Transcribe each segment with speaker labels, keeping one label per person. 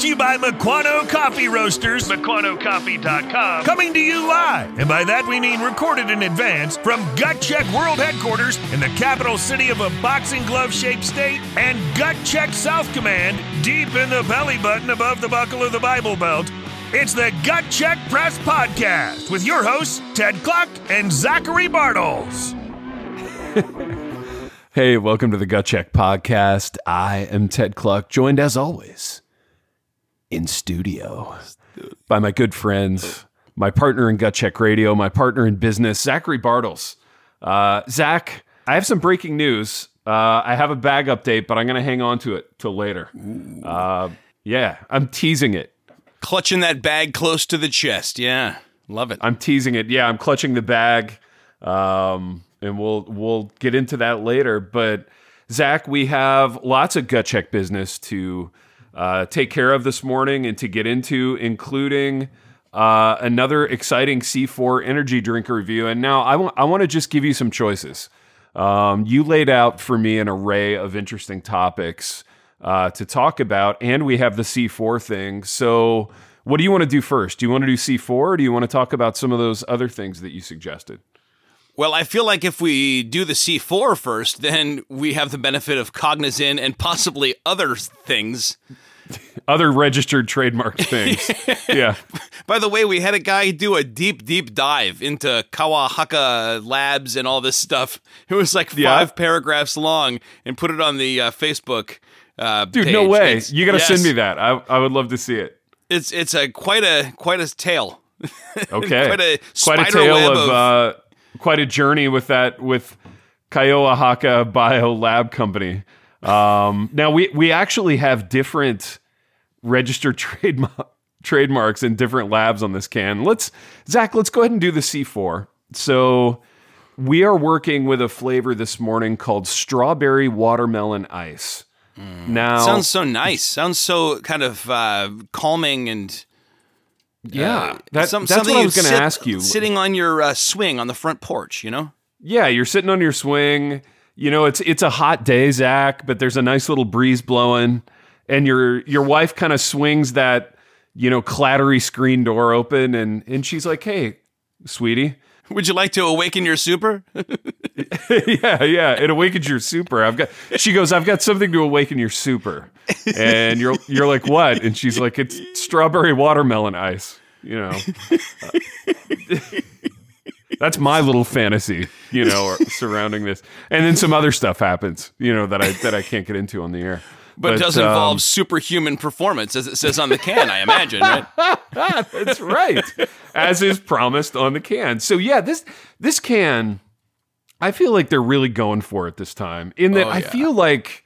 Speaker 1: to you by Mequano Coffee Roasters, MequanoCoffee.com, coming to you live. And by that we mean recorded in advance from Gut Check World Headquarters in the capital city of a boxing glove shaped state and Gut Check South Command deep in the belly button above the buckle of the Bible Belt. It's the Gut Check Press Podcast with your hosts, Ted Kluck and Zachary Bartels.
Speaker 2: Hey, welcome to the Gut Check Podcast. I am Ted Kluck, joined as always in studio by my good friends, my partner in Gut Check Radio, my partner in business, Zachary Bartels. Uh, Zach, I have some breaking news. Uh, I have a bag update, but I'm going to hang on to it till later. Uh, yeah, I'm teasing it.
Speaker 3: Clutching that bag close to the chest. Yeah. Love it.
Speaker 2: I'm teasing it. Yeah, I'm clutching the bag. Um, and we'll we'll get into that later. But Zach, we have lots of gut check business to uh, take care of this morning and to get into, including uh, another exciting C4 energy drink review. And now I want I want to just give you some choices. Um, you laid out for me an array of interesting topics uh, to talk about, and we have the C4 thing. So, what do you want to do first? Do you want to do C4, or do you want to talk about some of those other things that you suggested?
Speaker 3: Well, I feel like if we do the C4 first, then we have the benefit of Cognizin and possibly other things.
Speaker 2: Other registered trademark things. yeah.
Speaker 3: By the way, we had a guy do a deep, deep dive into Kyowa Hakko Labs and all this stuff. It was like five
Speaker 2: Yeah.
Speaker 3: paragraphs long and put it on the uh, Facebook. Uh,
Speaker 2: Dude,
Speaker 3: page.
Speaker 2: no way.
Speaker 3: It's-
Speaker 2: you got to
Speaker 3: yes.
Speaker 2: send me that. I, I would love to see it.
Speaker 3: It's it's a quite a quite a tale.
Speaker 2: Okay.
Speaker 3: Quite a
Speaker 2: quite a tale of,
Speaker 3: of-
Speaker 2: uh, quite a journey with that with Kyowa Hakko Bio Lab Company. Um, now we we actually have different registered trademark trademarks in different labs on this can. Let's Zach, let's go ahead and do the C4. So we are working with a flavor this morning called strawberry watermelon ice. Now
Speaker 3: Sounds so nice. Sounds so kind of uh, calming and
Speaker 2: yeah,
Speaker 3: uh,
Speaker 2: that,
Speaker 3: some-
Speaker 2: that's
Speaker 3: something
Speaker 2: what I was going to ask you.
Speaker 3: Sitting on your uh, swing on the front porch, you know.
Speaker 2: Yeah, you're sitting on your swing. You know, it's it's a hot day, Zach, but there's a nice little breeze blowing, and your your wife kind of swings that you know clattery screen door open, and and she's like, "Hey, sweetie."
Speaker 3: Would you like to awaken your super?
Speaker 2: yeah, yeah. It awakens your super. I've got. She goes. I've got something to awaken your super, and you're you're like, what? And she's like, it's strawberry watermelon ice. You know, uh, that's my little fantasy. You know, surrounding this, and then some other stuff happens. You know that I that I can't get into on the air.
Speaker 3: But, it does
Speaker 2: um,
Speaker 3: involve superhuman performance, as it says on the can, I imagine, right?
Speaker 2: That's right. As is promised on the can. So yeah, this this can I feel like they're really going for it this time. In that
Speaker 3: Oh,
Speaker 2: I feel like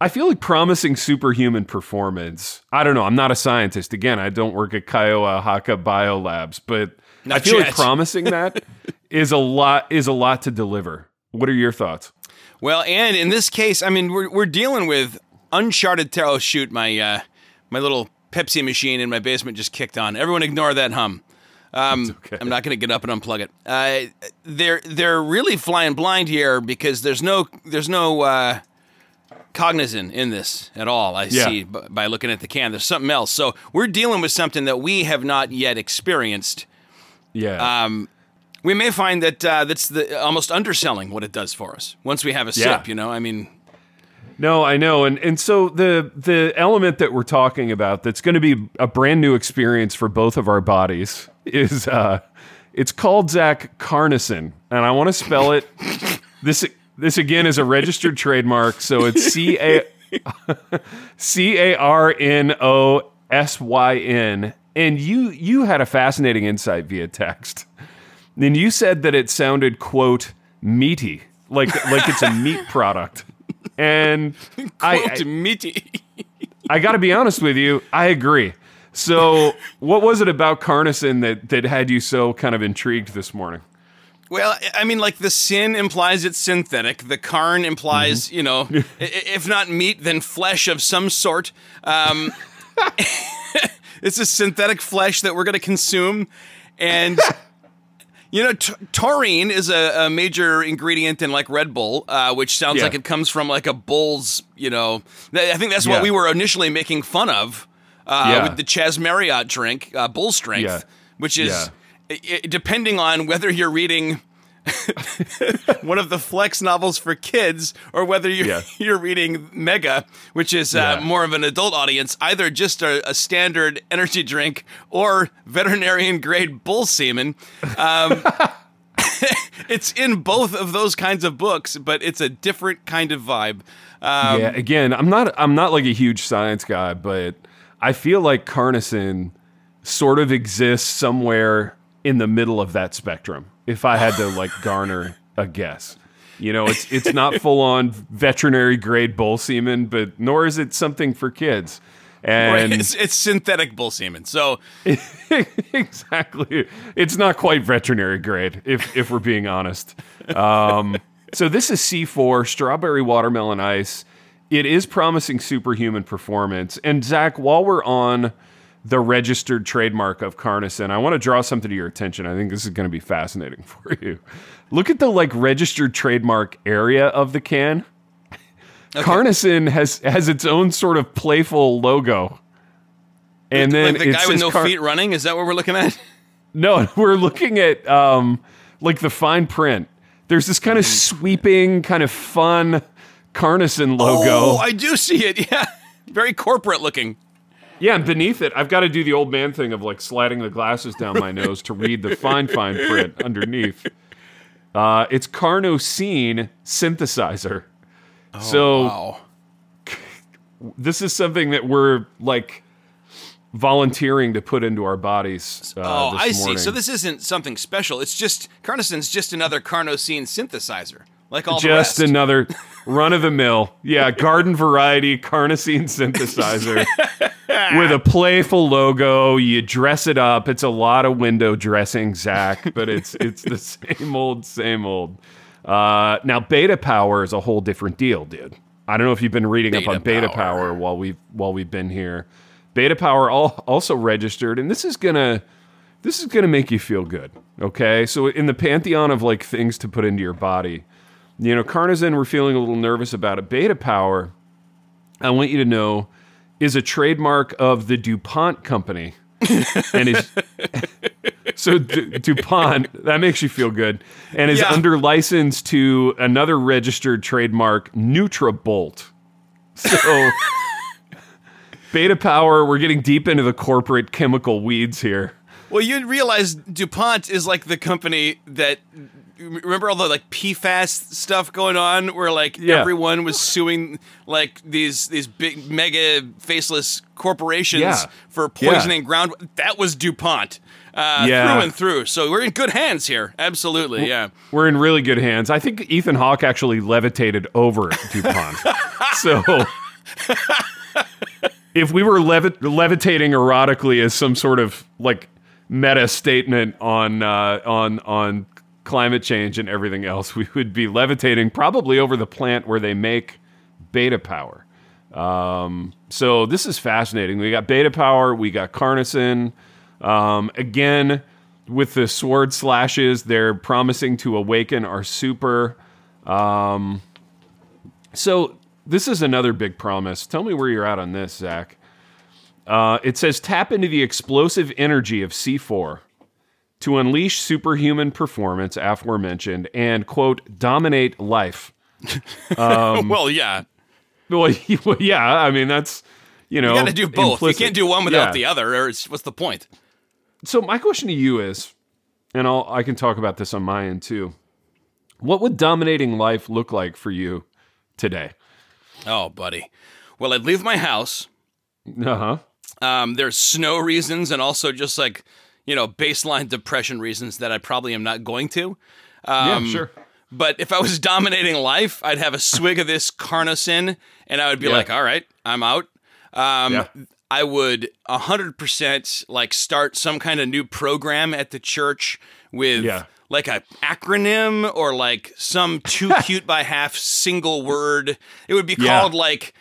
Speaker 2: I feel like promising superhuman performance. I don't know. I'm not a scientist. Again, I don't work at Kyowa Hakko Biolabs, but I
Speaker 3: Not
Speaker 2: feel like promising that is a lot is a lot to deliver. What are your thoughts?
Speaker 3: Well, and in this case, I mean, we're, we're dealing with uncharted terror. Oh, shoot, my uh, my little Pepsi machine in my basement just kicked on. Everyone, ignore that hum. Um,
Speaker 2: okay.
Speaker 3: I'm not going to get up and unplug it. Uh, they're they're really flying blind here because there's no there's no uh, Cognizin in this at all. I
Speaker 2: Yeah.
Speaker 3: see b- by looking at the can. There's something else. So we're dealing with something that we have not yet experienced.
Speaker 2: Yeah.
Speaker 3: Um, we may find that uh, that's the almost underselling what it does for us once we have a
Speaker 2: Yeah.
Speaker 3: sip. You know, I mean,
Speaker 2: No, I know, and and so the the element that we're talking about that's going to be a brand new experience for both of our bodies is uh, it's called Zach CarnoSyn, and I want to spell it. This this again is a registered trademark, so it's C A C A R N O S Y N. And you you had a fascinating insight via text. Then you said that it sounded quote meaty, like like it's a meat product. And I,
Speaker 3: quote meaty.
Speaker 2: I got to be honest with you, I agree. So, what was it about CarnoSyn that that had you so kind of intrigued this morning?
Speaker 3: Well, I mean, like the sin implies it's synthetic. The carn implies,
Speaker 2: Mm-hmm.
Speaker 3: you know, if not meat, then flesh of some sort. Um, it's a synthetic flesh that we're going to consume, and you know, t- taurine is a, a major ingredient in like Red Bull, uh, which sounds
Speaker 2: Yeah.
Speaker 3: like it comes from like a bull's. You know, Th- I think that's
Speaker 2: Yeah.
Speaker 3: what we were initially making fun of. uh,
Speaker 2: Yeah.
Speaker 3: with the Chas Marriott drink, uh, Bull Strength, which is
Speaker 2: Yeah.
Speaker 3: i- i- depending on whether you're reading one of the Flex novels for kids or whether you're
Speaker 2: Yeah.
Speaker 3: you're reading Mega, which is uh,
Speaker 2: Yeah.
Speaker 3: more of an adult audience, either just a, a standard energy drink or veterinarian grade bull semen. Um, it's in both of those kinds of books, but it's a different kind of vibe. Um,
Speaker 2: yeah, again, I'm not I'm not like a huge science guy, but I feel like carnosine sort of exists somewhere in the middle of that spectrum. If I had to like garner a guess. You know, it's it's not full on veterinary grade bull semen, but nor is it something for kids. And
Speaker 3: it's, it's synthetic bull semen. So
Speaker 2: exactly. It's not quite veterinary grade, if if we're being honest. Um, so this is C4 strawberry watermelon ice. It is promising superhuman performance. And Zach, while we're on the registered trademark of CarnoSyn, I want to draw something to your attention. I think this is going to be fascinating for you. Look at the like registered trademark area of the can. CarnoSyn has has its own sort of playful logo. And then
Speaker 3: like the guy with no
Speaker 2: Car-
Speaker 3: feet running, is that what we're looking at?
Speaker 2: no, we're looking at um, like the fine print. There's this kind of sweeping, kind of fun CarnoSyn logo.
Speaker 3: Oh, I do see it. Yeah. Very corporate looking.
Speaker 2: Yeah, and beneath it, I've got to do the old man thing of like sliding the glasses down my nose to read the fine, fine print underneath. Uh, it's Carnosine synthesizer. so
Speaker 3: Wow.
Speaker 2: this is something that we're like volunteering to put into our bodies. Uh,
Speaker 3: Oh, I see. So this isn't something special. It's just carnosine's just another carnosine synthesizer, like all the
Speaker 2: just another run of the mill, yeah, garden variety carnosine synthesizer with a playful logo. You dress it up. It's a lot of window dressing, Zach, but it's it's the same old, same old. Uh, now, beta power is a whole different deal, dude. I don't know if you've been reading up on beta
Speaker 3: power.
Speaker 2: power while we've while we've been here. Beta power all, also registered, and this is gonna this is going to make you feel good. Okay. So, in the pantheon of like things to put into your body, you know, carnosine, we're feeling a little nervous about it. Beta power, I want you to know, is a trademark of the DuPont company. and is so Du- DuPont, that makes you feel good, and is
Speaker 3: Yeah.
Speaker 2: under license to another registered trademark, NutraBolt. So. Beta power, we're getting deep into the corporate chemical weeds here.
Speaker 3: Well, you realize DuPont is like the company that remember all the like PFAS stuff going on where like
Speaker 2: Yeah.
Speaker 3: everyone was suing like these these big mega faceless corporations
Speaker 2: Yeah.
Speaker 3: for poisoning ground that was DuPont. Uh,
Speaker 2: Yeah.
Speaker 3: through and through. So we're in good hands here. Absolutely. Yeah.
Speaker 2: We're in really good hands. I think Ethan Hawke actually levitated over DuPont. so if we were levi- levitating erotically as some sort of like meta statement on uh, on on climate change and everything else, we would be levitating probably over the plant where they make beta power. Um, so this is fascinating. We got beta power, we got carnosine. Um, again, with the sword slashes, they're promising to awaken our super. Um, so this is another big promise. Tell me where you're at on this, Zach. Uh, it says tap into the explosive energy of C4 to unleash superhuman performance, aforementioned, and quote dominate life. Um,
Speaker 3: well, yeah.
Speaker 2: Well, yeah. I mean, that's you know,
Speaker 3: You got to do both.
Speaker 2: implicit.
Speaker 3: You can't do one without
Speaker 2: Yeah.
Speaker 3: the other, or it's, what's the point?
Speaker 2: So my question to you is, and I'll I can talk about this on my end too. What would dominating life look like for you today?
Speaker 3: Oh, buddy. Well, I'd leave my house.
Speaker 2: Uh huh.
Speaker 3: Um, there's snow reasons and also just like, you know, baseline depression reasons that I probably am not going to. Um,
Speaker 2: yeah, sure.
Speaker 3: But if I was dominating life, I'd have a swig of this carnosine and I would be
Speaker 2: Yeah.
Speaker 3: like, all right, I'm out. Um,
Speaker 2: Yeah.
Speaker 3: I would 100% like start some kind of new program at the church with
Speaker 2: Yeah.
Speaker 3: like a acronym or like some too cute by half single word. It would be called like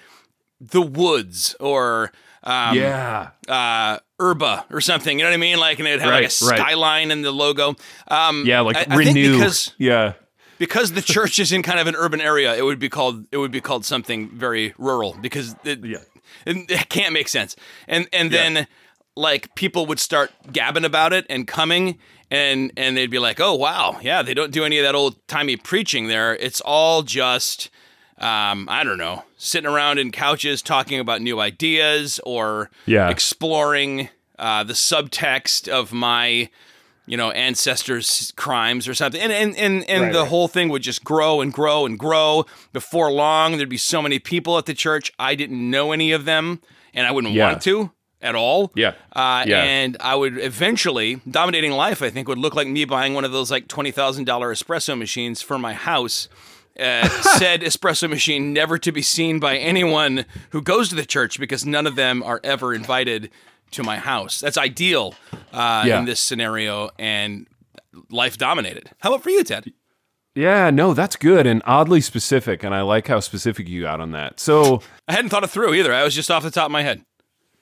Speaker 3: the woods or um,
Speaker 2: yeah.
Speaker 3: uh, Urba or something. You know what I mean? Like, and it'd have like a
Speaker 2: Right, right.
Speaker 3: skyline in the logo. Um,
Speaker 2: Yeah, like
Speaker 3: I, I
Speaker 2: renew.
Speaker 3: because
Speaker 2: yeah.
Speaker 3: because the church is in kind of an urban area, it would be called it would be called something very rural because it,
Speaker 2: Yeah.
Speaker 3: it, it can't make sense. And and
Speaker 2: Yeah.
Speaker 3: then like people would start gabbing about it and coming and and they'd be like, "Oh wow, yeah, they don't do any of that old timey preaching there. It's all just." Um, I don't know, sitting around in couches talking about new ideas or
Speaker 2: Yeah.
Speaker 3: exploring uh, the subtext of my you know ancestors crimes or something and and and, and
Speaker 2: Right,
Speaker 3: the
Speaker 2: right.
Speaker 3: whole thing would just grow and grow and grow before long there'd be so many people at the church i didn't know any of them and i wouldn't
Speaker 2: Yeah.
Speaker 3: want to at all
Speaker 2: Yeah.
Speaker 3: uh,
Speaker 2: Yeah.
Speaker 3: and i would eventually dominating life i think would look like me buying one of those like $20000 espresso machines for my house uh, said espresso machine never to be seen by anyone who goes to the church because none of them are ever invited to my house. That's ideal uh,
Speaker 2: Yeah.
Speaker 3: in this scenario, and life dominated. How about for you, Ted?
Speaker 2: Yeah, no, that's good and oddly specific, and I like how specific you got on that. So,
Speaker 3: I hadn't thought it through either. I was just off the top of my head.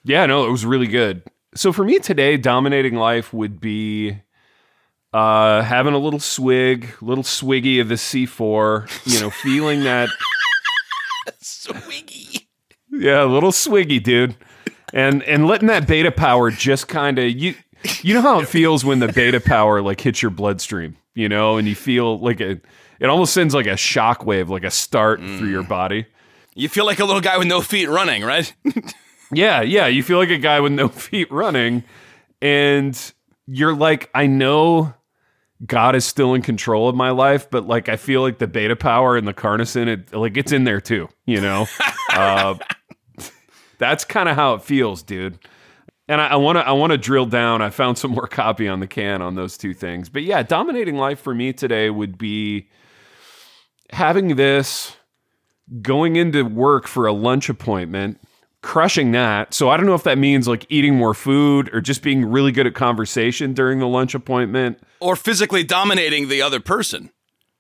Speaker 2: yeah, no, it was really good. So for me today, dominating life would be uh, having a little swig, little swiggy of the C4, you know, feeling that,
Speaker 3: Swiggy.
Speaker 2: yeah, a little swiggy, dude, and and letting that beta power just kind of you. You know how it feels when the beta power like hits your bloodstream, you know, and you feel like a, it almost sends like a shock wave, like a start through your body.
Speaker 3: You feel like a little guy with no feet running, right?
Speaker 2: Yeah, yeah. You feel like a guy with no feet running, and you're like, I know God is still in control of my life, but like I feel like the beta power and the carnosine, it like it's in there too. You know, uh, that's kind of how it feels, dude. And I want to I want to drill down. I found some more copy on the can on those two things, but yeah, dominating life for me today would be having this going into work for a lunch appointment, crushing that. So I don't know if that means like eating more food or just being really good at conversation during the lunch appointment.
Speaker 3: or physically dominating the other person,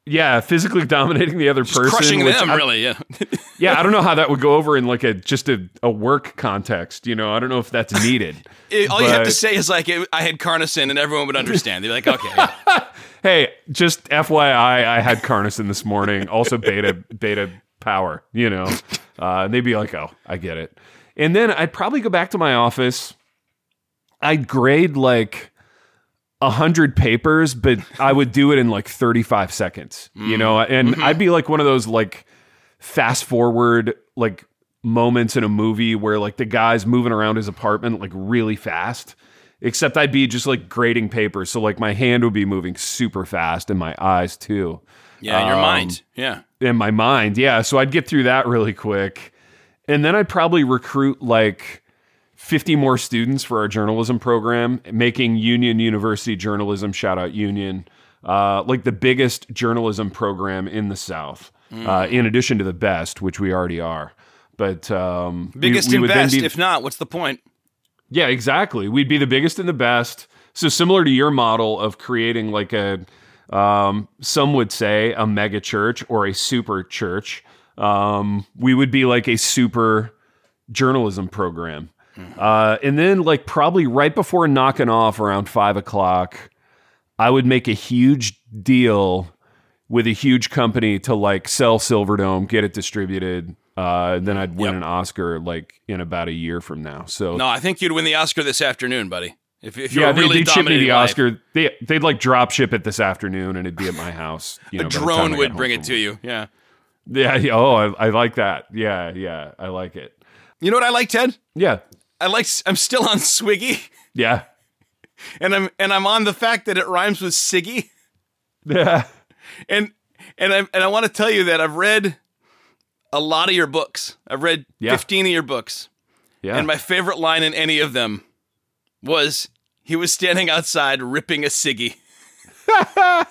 Speaker 2: Yeah, physically dominating the other person,
Speaker 3: crushing them.
Speaker 2: I-
Speaker 3: really, yeah.
Speaker 2: Yeah, I don't know how that would go over in like a just a, a work context. You know, I don't know if that's needed.
Speaker 3: It- all you have to say is like, I had carnosine, and everyone would understand. They'd be like, okay, yeah.
Speaker 2: Hey, just FYI, I had carnosine this morning. Also beta beta power. You know, uh, and they'd be like, "Oh, I get it." And then I'd probably go back to my office. I'd grade like a hundred papers, but I would do it in like thirty five seconds. You know, and I'd be like one of those like fast forward like moments in a movie where like the guy's moving around his apartment like really fast except I'd be just like grading papers. So like my hand would be moving super fast and my eyes too.
Speaker 3: Yeah, in your
Speaker 2: Um,
Speaker 3: mind. Yeah.
Speaker 2: In my mind, yeah. So I'd get through that really quick. And then I'd probably recruit like 50 more students for our journalism program, making Union University journalism, shout out Union, uh, like the biggest journalism program in the South, uh, in addition to the best, which we already are. But um, we-
Speaker 3: Biggest
Speaker 2: we
Speaker 3: and
Speaker 2: would
Speaker 3: best.
Speaker 2: be-
Speaker 3: if not, what's the point?
Speaker 2: yeah, exactly. We'd be the biggest and the best. So similar to your model of creating like a, um, some would say a mega church or a super church. Um, we would be like a super journalism program. Uh, and then like probably right before knocking off around five o'clock, I would make a huge deal with a huge company to like sell Silverdome, get it distributed. Uh, then I'd win
Speaker 3: Yep.
Speaker 2: an Oscar like in about a year from now. So
Speaker 3: No, I think you'd win the Oscar this afternoon, buddy. If, if
Speaker 2: yeah,
Speaker 3: you're
Speaker 2: they,
Speaker 3: really
Speaker 2: they'd ship me the
Speaker 3: life,
Speaker 2: Oscar. They they'd like drop ship it this afternoon, and it'd be at my house. You
Speaker 3: a
Speaker 2: know, the
Speaker 3: drone would bring it to you. Yeah.
Speaker 2: Yeah oh, I, I like that. Yeah. Yeah. I like it.
Speaker 3: You know what I like, Ted?
Speaker 2: Yeah.
Speaker 3: I like. I'm still on Swiggy,
Speaker 2: Yeah.
Speaker 3: and I'm and I'm on the fact that it rhymes with Siggy,
Speaker 2: Yeah.
Speaker 3: and and I and I want to tell you that I've read a lot of your books. I've read
Speaker 2: Yeah.
Speaker 3: 15 of your books,
Speaker 2: Yeah.
Speaker 3: and my favorite line in any of them was he was standing outside ripping a Siggy.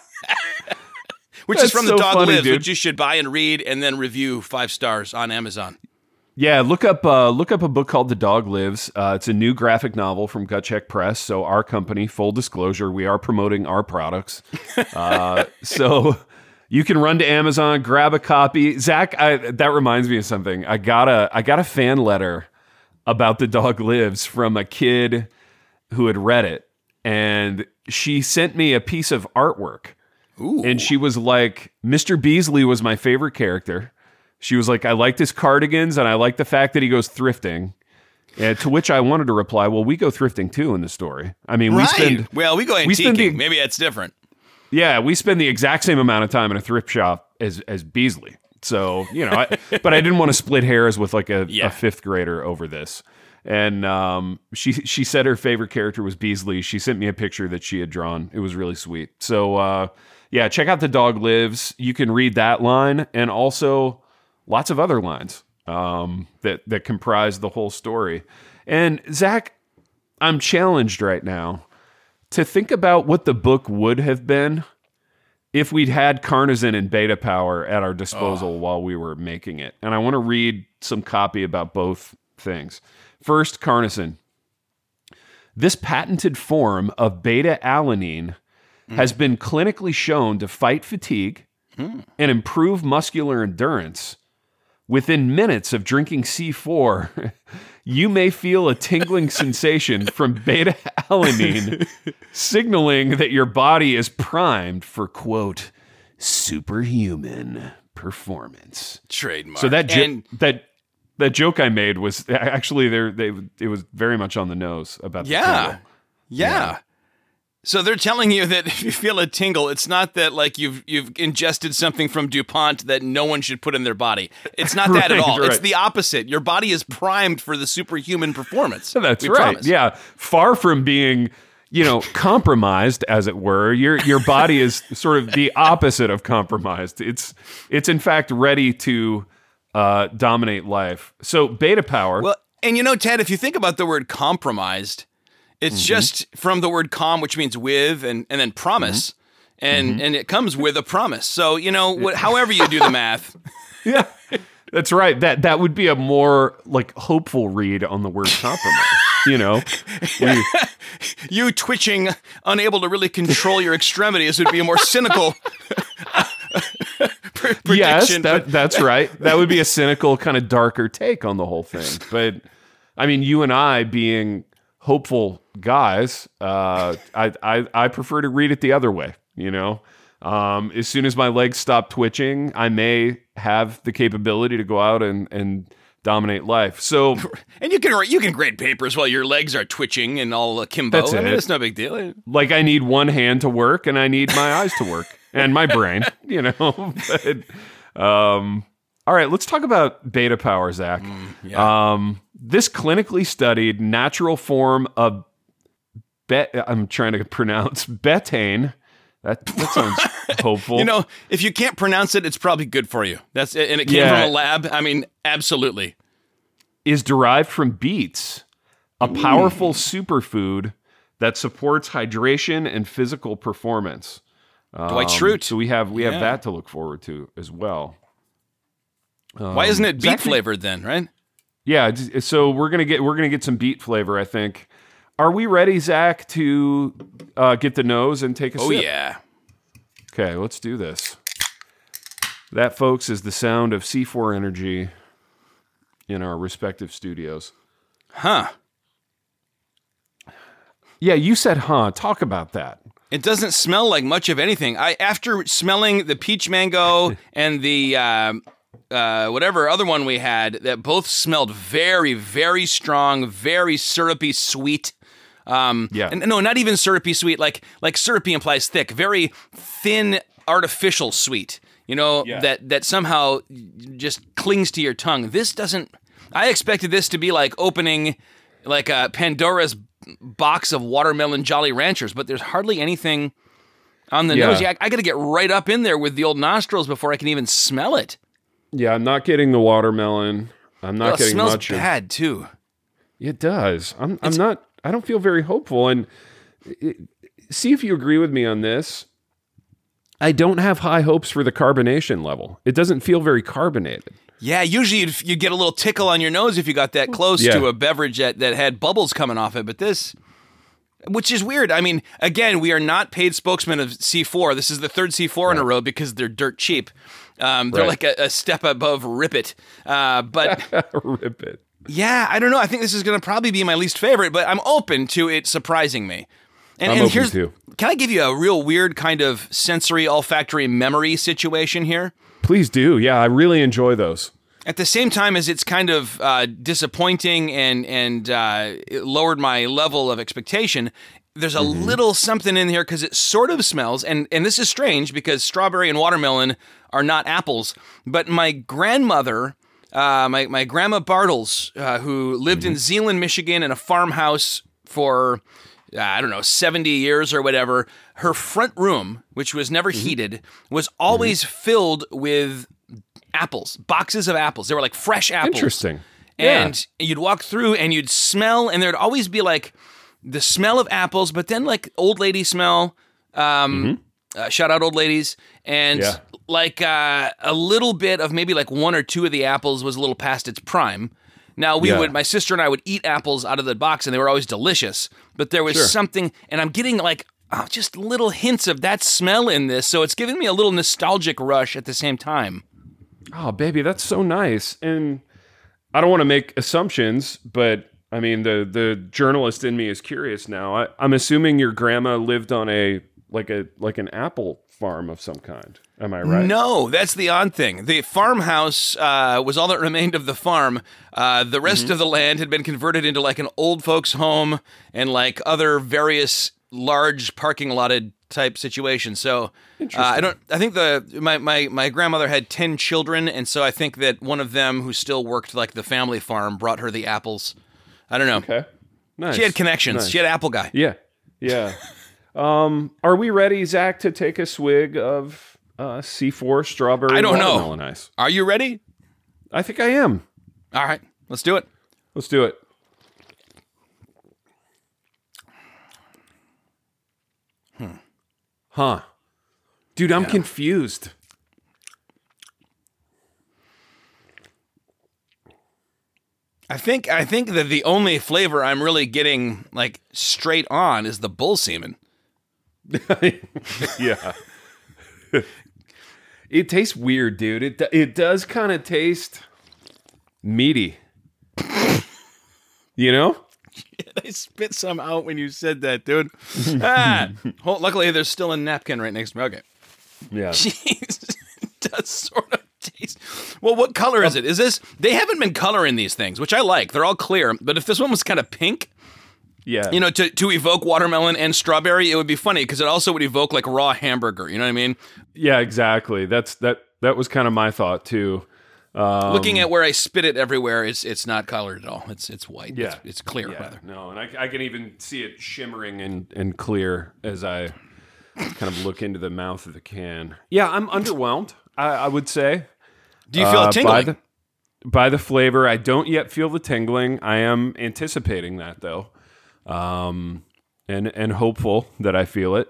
Speaker 3: Which is from
Speaker 2: so
Speaker 3: The Dog
Speaker 2: funny,
Speaker 3: Lives,
Speaker 2: dude.
Speaker 3: which you should buy and read and then review five stars on Amazon.
Speaker 2: Yeah, look up uh, look up a book called The Dog Lives. Uh, it's a new graphic novel from Gut Check Press. So our company, full disclosure, we are promoting our products. Uh, so you can run to Amazon, grab a copy. Zach, I, that reminds me of something. I got a I got a fan letter about The Dog Lives from a kid who had read it, and she sent me a piece of artwork and she was like, Mr. Beasley was my favorite character. She was like, I liked his cardigans and I like the fact that he goes thrifting. And to which I wanted to reply, well, we go thrifting too in the story. I mean, we spend
Speaker 3: well, we go antiquing.
Speaker 2: we spend the-
Speaker 3: Maybe that's different.
Speaker 2: yeah, we spend the exact same amount of time in a thrift shop as as Beasley. So you know, I, but I didn't want to split hairs with like a,
Speaker 3: Yeah.
Speaker 2: a fifth grader over this. And um, she she said her favorite character was Beasley. She sent me a picture that she had drawn. It was really sweet. So uh, yeah, check out the dog lives. You can read that line and also lots of other lines um, that that comprise the whole story. And Zach, I'm challenged right now to think about what the book would have been if we'd had CarnoSyn and Beta Power at our disposal while we were making it. And I want to read some copy about both things. First, CarnoSyn. This patented form of beta alanine Mm-hmm. has been clinically shown to fight fatigue hmm. and improve muscular endurance. Within minutes of drinking C4, you may feel a tingling sensation from beta alanine, signaling that your body is primed for, quote, superhuman performance.
Speaker 3: Trademark.
Speaker 2: So that jo-
Speaker 3: and
Speaker 2: that that joke I made was actually there. They it was very much on the nose about the
Speaker 3: yeah,
Speaker 2: tingle.
Speaker 3: yeah. So they're telling you that if you feel a tingle, it's not that like you've you've ingested something from DuPont that no one should put in their body. It's not that at
Speaker 2: Right,
Speaker 3: all. It's the opposite. Your body is primed for the superhuman performance.
Speaker 2: That's
Speaker 3: We
Speaker 2: right.
Speaker 3: promise.
Speaker 2: Yeah, far from being you know compromised as it were. Your your body is sort of the opposite of compromised. It's it's in fact ready to uh, dominate life. So beta power.
Speaker 3: Well, and you know, Ted, if you think about the word compromised, it's
Speaker 2: Mm-hmm.
Speaker 3: just from the word com, which means with, and, and then promise.
Speaker 2: Mm-hmm.
Speaker 3: And and it comes with a promise. So, you know, what, however you do the math,
Speaker 2: yeah, that's right. That that would be a more like hopeful read on the word compromise. you know, We-
Speaker 3: you twitching, unable to really control your extremities would be a more cynical pre- prediction.
Speaker 2: yes, that, that's right. That would be a cynical, kind of darker take on the whole thing. But I mean, you and I being hopeful guys, uh, I, I I prefer to read it the other way. You know, um, as soon as my legs stop twitching, I may have the capability to go out and and dominate life. So
Speaker 3: and you can you can grade papers while your legs are twitching and all akimbo.
Speaker 2: That's
Speaker 3: I mean,
Speaker 2: it.
Speaker 3: it's no big deal.
Speaker 2: like I need one hand to work and I need my eyes to work and my brain, you know. but, um, all right, let's talk about beta power, Zach. Um, this clinically studied natural form of bet. I'm trying to pronounce betaine. That that sounds hopeful.
Speaker 3: You know, if you can't pronounce it, it's probably good for you. That's and it came
Speaker 2: Yeah.
Speaker 3: from a lab. I mean, absolutely.
Speaker 2: is derived from beets, a powerful superfood that supports hydration and physical performance.
Speaker 3: Dwight
Speaker 2: Um,
Speaker 3: Schrute.
Speaker 2: So we have we have
Speaker 3: Yeah.
Speaker 2: that to look forward to as well.
Speaker 3: Why isn't it beet flavored then? Right?
Speaker 2: Yeah, so we're gonna get we're gonna get some beet flavor. I think. Are we ready, Zach, to uh, get the nose and take a
Speaker 3: Oh
Speaker 2: sip?
Speaker 3: yeah.
Speaker 2: Okay, let's do this. That, folks, is the sound of C4 Energy in our respective studios.
Speaker 3: Huh.
Speaker 2: Yeah, you said, huh? Talk about that.
Speaker 3: It doesn't smell like much of anything. I after smelling the peach mango and the um uh, whatever other one we had that both smelled very, very strong, very syrupy, sweet. Um,
Speaker 2: Yeah.
Speaker 3: and no, not even syrupy sweet. Like like syrupy implies thick. Very thin, artificial sweet. You know
Speaker 2: Yeah.
Speaker 3: that that somehow just clings to your tongue. This doesn't. I expected this to be like opening like a Pandora's box of watermelon Jolly Ranchers, but there's hardly anything on the
Speaker 2: Yeah.
Speaker 3: nose. Yeah, I, I got to get right up in there with the old nostrils before I can even smell it.
Speaker 2: Yeah, I'm not getting the watermelon. I'm not
Speaker 3: it
Speaker 2: getting
Speaker 3: smells
Speaker 2: much of
Speaker 3: bad too.
Speaker 2: It does. I'm. I'm not. I don't feel very hopeful. And it, see if you agree with me on this. I don't have high hopes for the carbonation level. It doesn't feel very carbonated.
Speaker 3: Yeah, usually you'd, you'd get a little tickle on your nose if you got that close
Speaker 2: Yeah.
Speaker 3: to a beverage that, that had bubbles coming off it. But this, which is weird. I mean, again, we are not paid spokesmen of C4. This is the third C4 in a row because they're dirt cheap. Um, they're
Speaker 2: Right.
Speaker 3: like a, a step above Rip It. Uh, but
Speaker 2: Rip it.
Speaker 3: yeah, I don't know. I think this is going to probably be my least favorite, but I'm open to it surprising me. And,
Speaker 2: I'm
Speaker 3: and
Speaker 2: open
Speaker 3: here's,
Speaker 2: to.
Speaker 3: can I give you a real weird kind of sensory olfactory memory situation here?
Speaker 2: Please do. Yeah, I really enjoy those.
Speaker 3: At the same time as it's kind of uh, disappointing and and uh, it lowered my level of expectation, there's a little something in here because it sort of smells, and and this is strange because strawberry and watermelon are not apples, but my grandmother. Uh, my, my grandma Bartels, uh, who lived in Zeeland, Michigan, in a farmhouse for uh, I don't know, 70 years or whatever, her front room, which was never heated, was always filled with apples, boxes of apples. They were like fresh apples.
Speaker 2: Interesting. Yeah.
Speaker 3: And you'd walk through and you'd smell, and there'd always be like the smell of apples, but then like old lady smell. Um, uh, shout out old ladies. And
Speaker 2: Yeah.
Speaker 3: like uh, a little bit of maybe like one or two of the apples was a little past its prime. Now we
Speaker 2: Yeah.
Speaker 3: would, my sister and I would eat apples out of the box, and they were always delicious. But there was
Speaker 2: Sure.
Speaker 3: something, and I'm getting like oh, just little hints of that smell in this, so it's giving me a little nostalgic rush at the same time.
Speaker 2: Oh, baby, that's so nice. And I don't want to make assumptions, but I mean, the the journalist in me is curious now. I, I'm assuming your grandma lived on a like a like an apple farm of some kind. Am I right?
Speaker 3: No, that's the odd thing. The farmhouse uh, was all that remained of the farm. Uh, the rest
Speaker 2: Mm-hmm.
Speaker 3: of the land had been converted into like an old folks' home and like other various large parking lotted type situations. So uh, I don't. I think the my, my my grandmother had ten children, and so I think that one of them who still worked like the family farm brought her the apples. I don't know.
Speaker 2: Okay. Nice.
Speaker 3: She had connections.
Speaker 2: Nice.
Speaker 3: She had apple guy.
Speaker 2: Yeah. Yeah. um, are we ready, Zach, to take a swig of uh, C4 strawberry
Speaker 3: I don't know.
Speaker 2: ice?
Speaker 3: Are you ready?
Speaker 2: I think I am.
Speaker 3: All right, let's do it.
Speaker 2: Let's do it.
Speaker 3: Hmm.
Speaker 2: Huh. Dude, I'm confused.
Speaker 3: I think I think that the only flavor I'm really getting like straight on is the bull semen.
Speaker 2: yeah. it tastes weird, dude. It it does kind of taste meaty. you know?
Speaker 3: I spit some out when you said that, dude. ah, Well, luckily there's still a napkin right next to me. Okay.
Speaker 2: Yeah.
Speaker 3: Jeez, it does sort of taste. Well, what color is it? Is this? They haven't been coloring these things, which I like. They're all clear. But if this one was kind of pink,
Speaker 2: Yeah.
Speaker 3: you know, to, to evoke watermelon and strawberry, it would be funny because it also would evoke like raw hamburger. You know what I mean?
Speaker 2: yeah, exactly. That's that that was kind of my thought too. Um,
Speaker 3: Looking at where I spit it everywhere, it's it's not colored at all. It's it's white.
Speaker 2: Yeah.
Speaker 3: it's, it's clear
Speaker 2: Yeah,
Speaker 3: rather.
Speaker 2: no, and I, I can even see it shimmering and, and clear as I kind of look into the mouth of the can. Yeah, I'm underwhelmed. I, I would say
Speaker 3: Do you feel
Speaker 2: Uh,
Speaker 3: it tingling?
Speaker 2: by the by the flavor. I don't yet feel the tingling. I am anticipating that though, um, and and hopeful that I feel it.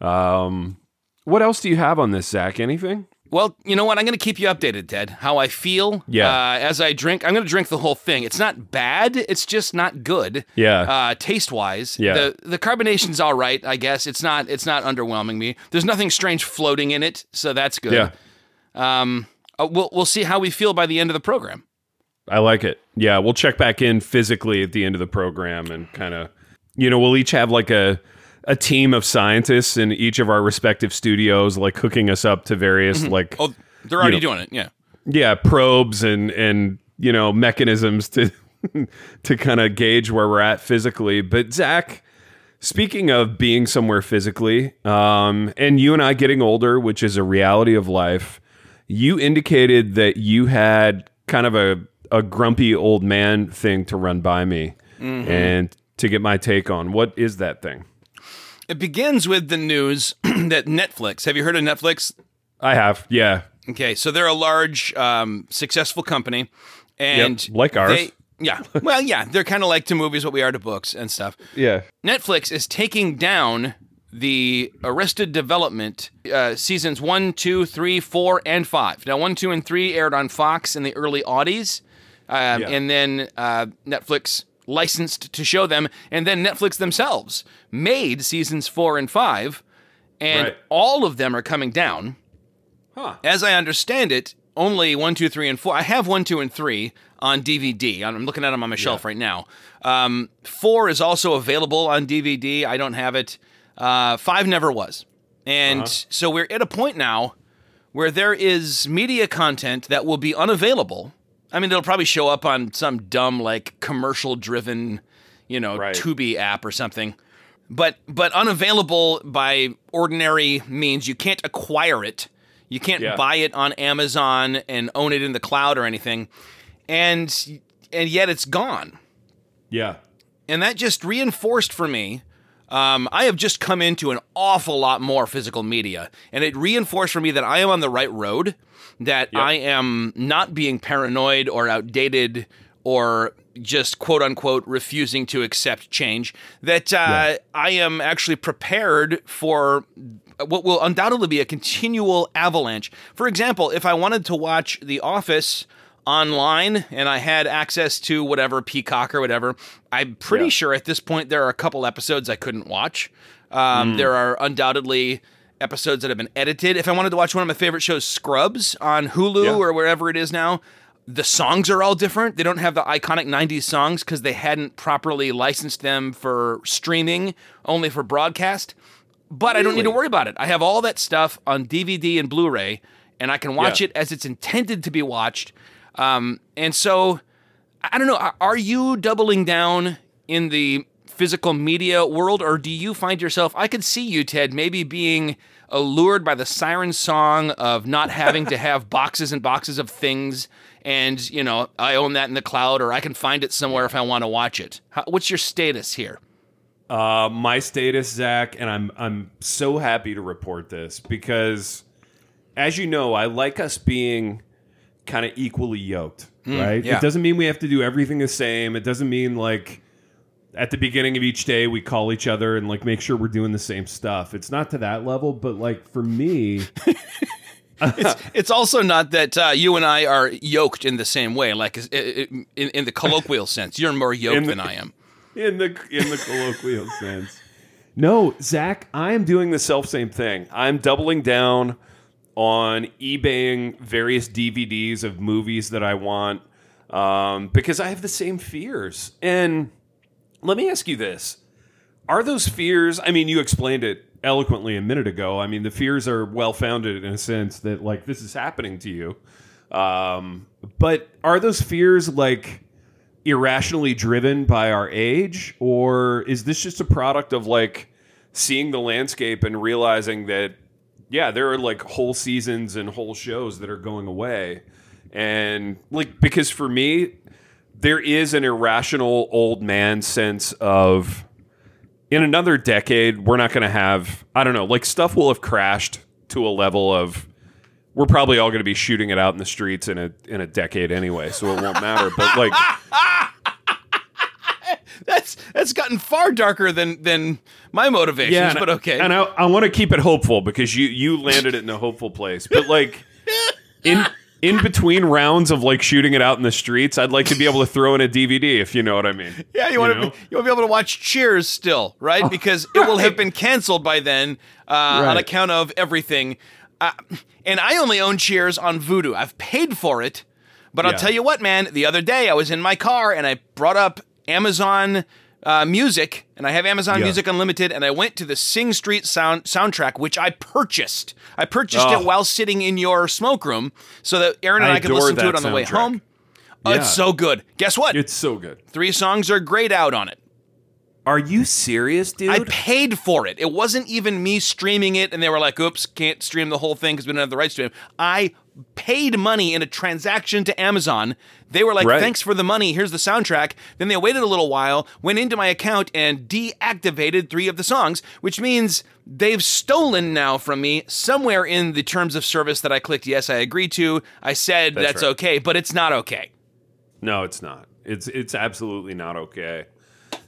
Speaker 2: Um, what else do you have on this, Zach? Anything?
Speaker 3: Well, you know what? I'm going to keep you updated, Ted. How I feel
Speaker 2: Yeah.
Speaker 3: uh, as I drink. I'm going to drink the whole thing. It's not bad. It's just not good.
Speaker 2: Yeah.
Speaker 3: Uh, taste wise,
Speaker 2: Yeah.
Speaker 3: The the carbonation's all right. I guess it's not. It's not underwhelming me. There's nothing strange floating in it, so that's good.
Speaker 2: Yeah,
Speaker 3: Um. Uh, we'll we'll see how we feel by the end of the program.
Speaker 2: I like it. Yeah, we'll check back in physically at the end of the program and kind of, you know, we'll each have like a a team of scientists in each of our respective studios, like hooking us up to various like
Speaker 3: Oh, they're already
Speaker 2: know-
Speaker 3: doing it. Yeah.
Speaker 2: yeah probes and and you know mechanisms to to kind of gauge where we're at physically. But Zach, speaking of being somewhere physically, um, and you and I getting older, which is a reality of life, you indicated that you had kind of a a grumpy old man thing to run by me and to get my take on. What is that thing?
Speaker 3: It begins with the news that Netflix. Have you heard of Netflix?
Speaker 2: I have, yeah,
Speaker 3: Okay, so they're a large, um, successful company, and
Speaker 2: Yep, like ours.
Speaker 3: They, yeah, well, yeah, they're kind of like to movies what we are to books and stuff.
Speaker 2: yeah,
Speaker 3: Netflix is taking down the Arrested Development uh, seasons one, two, three, four, and five. Now, one, two, and three aired on Fox in the early Audies, um,
Speaker 2: Yeah.
Speaker 3: and then uh, Netflix licensed to show them, and then Netflix themselves made seasons four and five, and
Speaker 2: Right.
Speaker 3: all of them are coming down.
Speaker 2: huh?
Speaker 3: As I understand it, only one, two, three, and four. I have one, two, and three on DVD. I'm looking at them on my shelf right now. Um, four is also available on DVD. I don't have it. Uh, five never was. And so we're at a point now where there is media content that will be unavailable. I mean, it'll probably show up on some dumb, like commercial driven, you know,
Speaker 2: Right.
Speaker 3: Tubi app or something. But but unavailable by ordinary means. You can't acquire it. You can't
Speaker 2: Yeah.
Speaker 3: buy it on Amazon and own it in the cloud or anything. And and yet it's gone
Speaker 2: Yeah.
Speaker 3: and that just reinforced for me. Um, I have just come into an awful lot more physical media, and it reinforced for me that I am on the right road. That I am not being paranoid or outdated or just quote unquote refusing to accept change. That uh, I am actually prepared for what will undoubtedly be a continual avalanche. For example, if I wanted to watch The Office online and I had access to whatever Peacock or whatever, I'm pretty
Speaker 2: Yeah.
Speaker 3: sure at this point there are a couple episodes I couldn't watch. Um, There are undoubtedly episodes that have been edited. If I wanted to watch one of my favorite shows, Scrubs, on Hulu
Speaker 2: Yeah.
Speaker 3: or wherever it is now, the songs are all different. They don't have the iconic 90s songs because they hadn't properly licensed them for streaming, only for broadcast. But I don't need to worry about it. I have all that stuff on DVD and Blu ray, and I can watch
Speaker 2: Yeah.
Speaker 3: it as it's intended to be watched. Um, and so, I don't know. are- Are you doubling down in the physical media world, or do you find yourself? I could see you, Ted, maybe being allured by the siren song of not having to have boxes and boxes of things, and you know, I own that in the cloud, or I can find it somewhere if I want to watch it. How, what's your status here?
Speaker 2: Uh, my status, Zach, and I'm I'm so happy to report this because, as you know, I like us being kind of equally yoked, right?
Speaker 3: yeah.
Speaker 2: It doesn't mean we have to do everything the same. It doesn't mean like at the beginning of each day we call each other and like make sure we're doing the same stuff. It's not to that level, but like for me,
Speaker 3: it's, it's also not that uh, you and I are yoked in the same way, like is- i- i- in, in the colloquial sense. You're more yoked
Speaker 2: the-
Speaker 3: than I am.
Speaker 2: in the in the colloquial sense. No, Zach, I am doing the self same thing. I'm doubling down on eBaying various DVDs of movies that I want um, because I have the same fears. And let me ask you this: Are those fears? I mean, you explained it eloquently a minute ago. I mean, the fears are well founded in a sense that like this is happening to you. Um, but are those fears like? irrationally driven by our age or is this just a product of like seeing the landscape and realizing that yeah there are like whole seasons and whole shows that are going away. And like because for me there is an irrational old man sense of in another decade we're not going to have i don't know like stuff will have crashed to a level of we're probably all going to be shooting it out in the streets in a in a decade anyway so it won't matter. But like
Speaker 3: That's that's gotten far darker than than my motivations,
Speaker 2: and-
Speaker 3: but okay.
Speaker 2: And I, I want to keep it hopeful because you you landed it in a hopeful place. But like in in between rounds of like shooting it out in the streets, I'd like to be able to throw in a DVD if you know what I mean.
Speaker 3: yeah, you want to you want to be able to watch Cheers still, right? Because it will have been canceled by then uh, on account of everything. Uh, and I only own Cheers on Vudu. I've paid for it, but I'll tell you what, man. The other day I was in my car and I brought up Amazon uh, Music, and I have Amazon
Speaker 2: Yeah.
Speaker 3: Music Unlimited, and I went to the Sing Street sound soundtrack, which I purchased. I purchased
Speaker 2: Oh.
Speaker 3: it while sitting in your smoke room so that Aaron and I,
Speaker 2: I
Speaker 3: could listen to it on the way
Speaker 2: soundtrack.
Speaker 3: home. Oh,
Speaker 2: Yeah.
Speaker 3: It's so good. Guess what?
Speaker 2: It's so good.
Speaker 3: Three songs are grayed out on it.
Speaker 2: Are you serious, dude?
Speaker 3: I paid for it. It wasn't even me streaming it, and they were like, "Oops, can't stream the whole thing because we don't have the rights to it." I paid money in a transaction to Amazon. They were like,
Speaker 2: Right.
Speaker 3: "Thanks for the money. Here's the soundtrack." Then they waited a little while, went into my account, and deactivated three of the songs, which means they've stolen now from me somewhere in the terms of service that I clicked yes, I agree to. I said that's,
Speaker 2: That's right.
Speaker 3: okay, but it's not okay.
Speaker 2: No, it's not. It's it's absolutely not okay.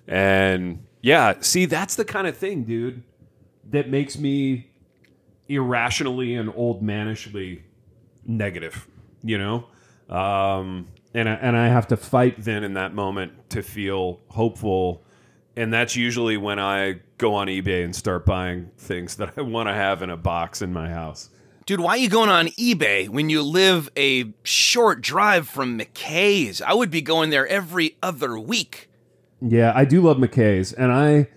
Speaker 2: And yeah, see, that's the kind of thing, dude, that makes me irrationally and old manishly negative, you know? Um and I, and I have to fight then in that moment to feel hopeful. And that's usually when I go on eBay and start buying things that I want to have in a box in my house.
Speaker 3: Dude, why are you going on eBay when you live a short drive from McKay's? I would be going there every other week.
Speaker 2: Yeah, I do love McKay's, and I,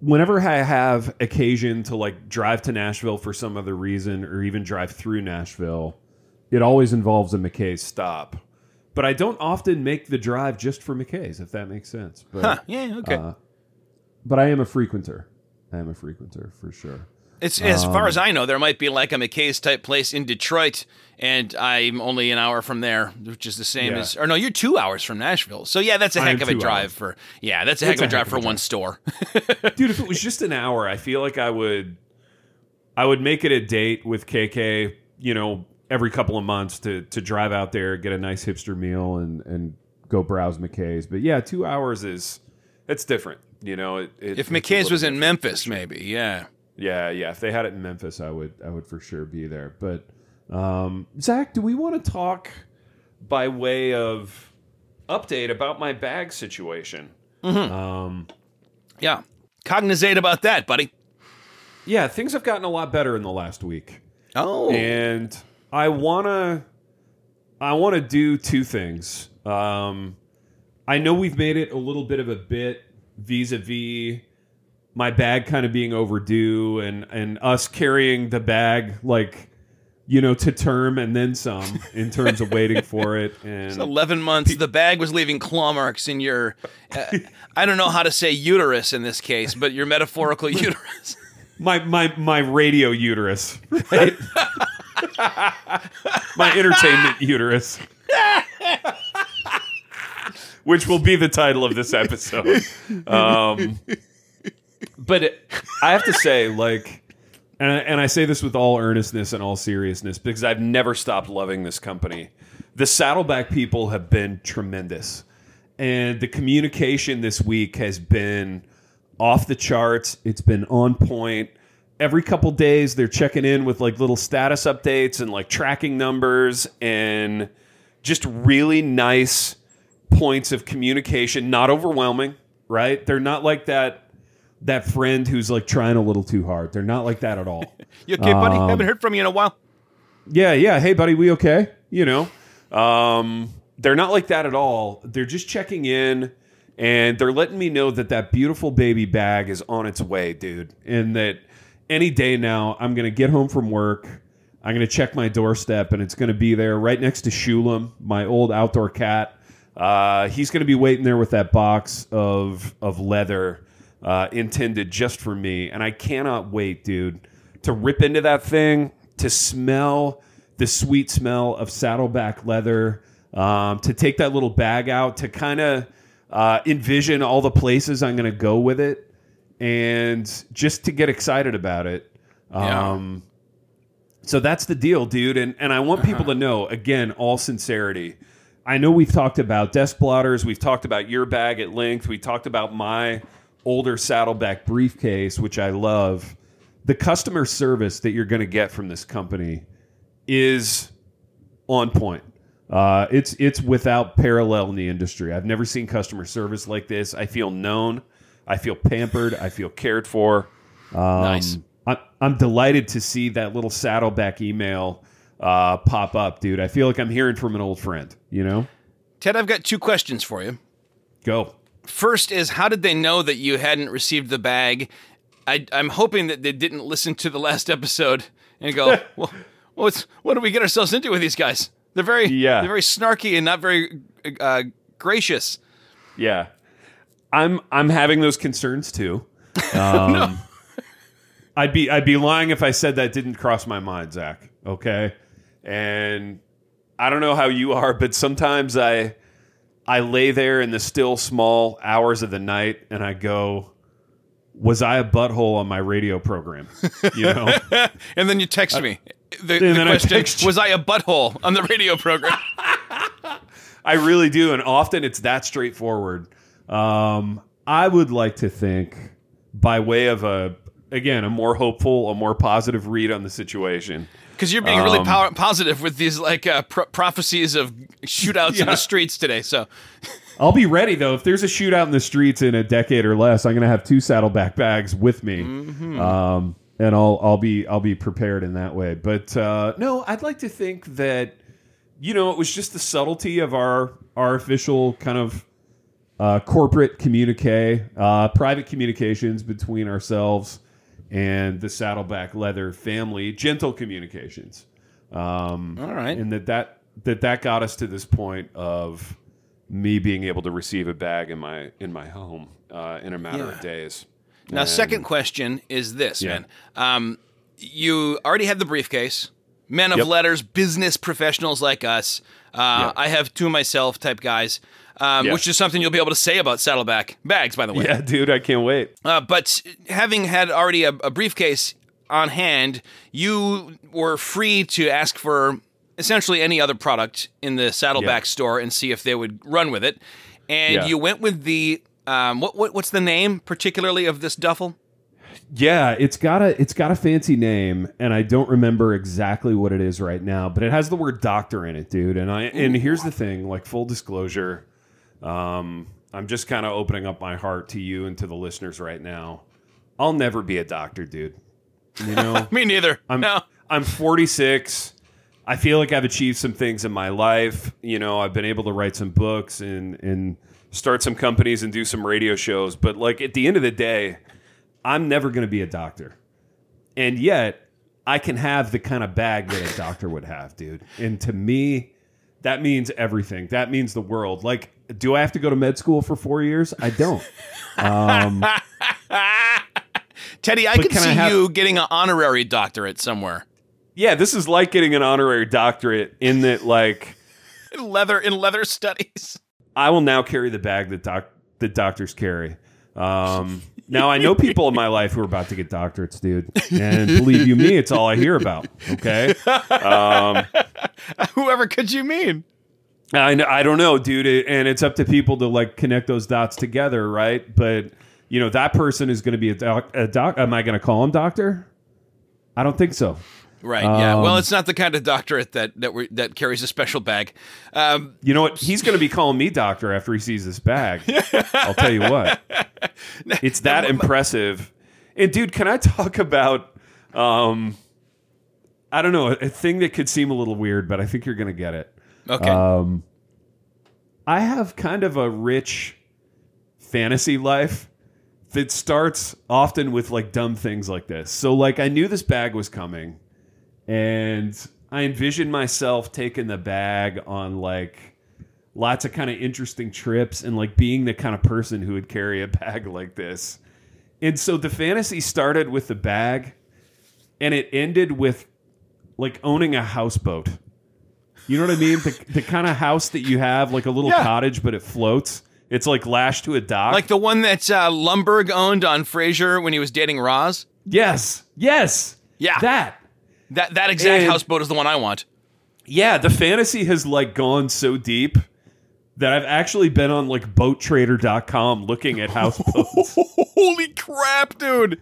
Speaker 2: whenever I have occasion to like drive to Nashville for some other reason, or even drive through Nashville, it always involves a McKay's stop. But I don't often make the drive just for McKay's, if that makes sense. But,
Speaker 3: Huh, yeah, okay.
Speaker 2: uh, but I am a frequenter. I am a frequenter for sure.
Speaker 3: It's as
Speaker 2: Um,
Speaker 3: far as I know, there might be like a McKay's type place in Detroit, and I'm only an hour from there, which is the same
Speaker 2: Yeah.
Speaker 3: as. Or no, you're two hours from Nashville. So yeah, that's a heck of a drive
Speaker 2: hours.
Speaker 3: for. Yeah, that's a heck
Speaker 2: It's
Speaker 3: of a drive for one store.
Speaker 2: dude if it was just an hour i feel like i would i would make it a date with kk you know every couple of months to to drive out there get a nice hipster meal and and go browse mckay's but yeah two hours is it's different you know it, it-
Speaker 3: if McKay's was in. Memphis, maybe. Yeah.
Speaker 2: Yeah yeah if they had it in memphis i would i would for sure be there but um zach do we want to talk by way of update about my bag situation um
Speaker 3: Yeah. Cognizate about that, buddy.
Speaker 2: yeah things have gotten a lot better in the last week
Speaker 3: Oh.
Speaker 2: and I wanna I wanna do two things. Um, I know we've made it a little bit of a bit vis-a-vis my bag kind of being overdue and and us carrying the bag like you know to term and then some in terms of waiting for it and
Speaker 3: 11 months. The bag was leaving claw marks in your, uh, I don't know how to say uterus in this case, but your metaphorical uterus.
Speaker 2: my my my radio uterus, right? my entertainment uterus. Which will be the title of this episode. Um, but it, I have to say, like, and I, and I say this with all earnestness and all seriousness because I've never stopped loving this company. The Saddleback people have been tremendous, and the communication this week has been off the charts. It's been on point. Every couple days, they're checking in with like little status updates and like tracking numbers and just really nice points of communication. Not overwhelming, right? They're not like that that friend who's like trying a little too hard. They're not like that at all.
Speaker 3: You okay, buddy?
Speaker 2: Um,
Speaker 3: Haven't heard from you in a while.
Speaker 2: Yeah, yeah. Hey, buddy, we okay? You know, um, they're not like that at all. They're just checking in, and they're letting me know that that beautiful baby bag is on its way, dude, and that any day now I'm gonna get home from work. I'm gonna check my doorstep, and it's gonna be there right next to Shulam, my old outdoor cat. Uh, he's gonna be waiting there with that box of of leather uh, intended just for me, and I cannot wait, dude, to rip into that thing, to smell the sweet smell of saddleback leather, um, to take that little bag out, to kind of uh, envision all the places I'm going to go with it, and just to get excited about it.
Speaker 3: Yeah.
Speaker 2: Um, so that's the deal, dude. And and I want people to know again, all sincerity. I know we've talked about desk blotters, we've talked about your bag at length, we talked about my older saddleback briefcase, which I love. The customer service that you're going to get from this company is on point. Uh, it's it's without parallel in the industry. I've never seen customer service like this. I feel known. I feel pampered. I feel cared for. Um,
Speaker 3: Nice.
Speaker 2: I'm delighted to see that little saddleback email uh, pop up, dude. I feel like I'm hearing from an old friend. You know,
Speaker 3: Ted, I've got two questions for you.
Speaker 2: go.
Speaker 3: First is how did they know that you hadn't received the bag? I, I'm hoping that they didn't listen to the last episode and go, well, what's what do we get ourselves into with these guys? They're very
Speaker 2: Yeah.
Speaker 3: they're very snarky and not very uh, gracious.
Speaker 2: Yeah, I'm I'm having those concerns too. Um, I'd be I'd be lying if I said that didn't cross my mind, Zach. Okay, and I don't know how you are, but sometimes I I lay there in the still small hours of the night and I go, was I a butthole on my radio program? You know.
Speaker 3: And then you text me. The, the
Speaker 2: then I
Speaker 3: question
Speaker 2: text
Speaker 3: was I a butthole on the radio program?
Speaker 2: I really do, and often it's that straightforward. Um, I would like to think, by way of a again a more hopeful, a more positive read on the situation.
Speaker 3: Because you're being really
Speaker 2: Um,
Speaker 3: power- positive with these like uh, pro- prophecies of shootouts in the streets today. So
Speaker 2: I'll be ready though. If there's a shootout in the streets in a decade or less, I'm going to have two saddleback bags with me. Um, and I'll I'll be I'll be prepared in that way. But uh, no, I'd like to think that you know it was just the subtlety of our our official kind of uh, corporate communique, uh, private communications between ourselves and the Saddleback Leather family, gentle communications. Um,
Speaker 3: All right.
Speaker 2: and that that that that got us to this point of me being able to receive a bag in my in my home uh, in a matter
Speaker 3: Yeah.
Speaker 2: of days.
Speaker 3: Now,
Speaker 2: And-
Speaker 3: second question is this,
Speaker 2: Yeah.
Speaker 3: man. Um, you already had the briefcase. Men of
Speaker 2: Yep.
Speaker 3: letters, business professionals like us. Uh,
Speaker 2: Yeah.
Speaker 3: I have two myself type guys, um,
Speaker 2: Yeah.
Speaker 3: which is something you'll be able to say about Saddleback bags, by the way.
Speaker 2: Yeah, dude, I can't wait.
Speaker 3: Uh, but having had already a, a briefcase on hand, you were free to ask for essentially any other product in the Saddleback
Speaker 2: Yeah.
Speaker 3: store and see if they would run with it. And
Speaker 2: Yeah.
Speaker 3: you went with the um, what, what what's the name particularly of this duffel?
Speaker 2: Yeah, it's got a it's got a fancy name, and I don't remember exactly what it is right now, but it has the word doctor in it, dude. And I and here's the thing, like full disclosure, um, I'm just kind of opening up my heart to you and to the listeners right now. I'll never be a doctor, dude. You know,
Speaker 3: Me neither.
Speaker 2: I'm
Speaker 3: no.
Speaker 2: I'm 46. I feel like I've achieved some things in my life. You know, I've been able to write some books and and start some companies and do some radio shows. But like at the end of the day, I'm never going to be a doctor. And yet, I can have the kind of bag that a doctor would have, dude. And to me, that means everything. That means the world. Like, do I have to go to med school for four years? I don't. Um,
Speaker 3: Teddy, I
Speaker 2: can I
Speaker 3: see
Speaker 2: have-
Speaker 3: you getting an honorary doctorate somewhere.
Speaker 2: yeah, this is like getting an honorary doctorate in that, like,
Speaker 3: In leather in leather studies.
Speaker 2: I will now carry the bag that doc that doctors carry. Um, now I know people in my life who are about to get doctorates, dude, and believe you me, it's all I hear about. Okay, um,
Speaker 3: Whoever could you mean?
Speaker 2: I know, I don't know, dude, it- and it's up to people to like connect those dots together, right? But you know that person is going to be a doc. A doc. Am I going to call him doctor? I don't think so.
Speaker 3: Right. Yeah.
Speaker 2: Um,
Speaker 3: well, it's not the kind of doctorate that that we that carries a special bag. Um,
Speaker 2: You know what? He's going to be calling me doctor after he sees this bag. I'll tell you what. It's that impressive. And dude, can I talk about um I don't know, a thing that could seem a little weird, but I think you're going to get it.
Speaker 3: okay.
Speaker 2: Um I have kind of a rich fantasy life that starts often with like dumb things like this. So like I knew this bag was coming and I envisioned myself taking the bag on like lots of kind of interesting trips and like being the kind of person who would carry a bag like this. And so the fantasy started with the bag and it ended with like owning a houseboat. You know what I mean? The, the kind of house that you have, like a little
Speaker 3: Yeah.
Speaker 2: cottage, but it floats. It's like lashed to a dock.
Speaker 3: like the one that uh, Lumberg owned on Frasier when he was dating Roz.
Speaker 2: yes, yes,
Speaker 3: Yeah.
Speaker 2: that.
Speaker 3: That that exact
Speaker 2: And-
Speaker 3: houseboat is the one I want.
Speaker 2: Yeah, the fantasy has like gone so deep that I've actually been on like boattrader.com looking at houseboats.
Speaker 3: Holy crap, dude!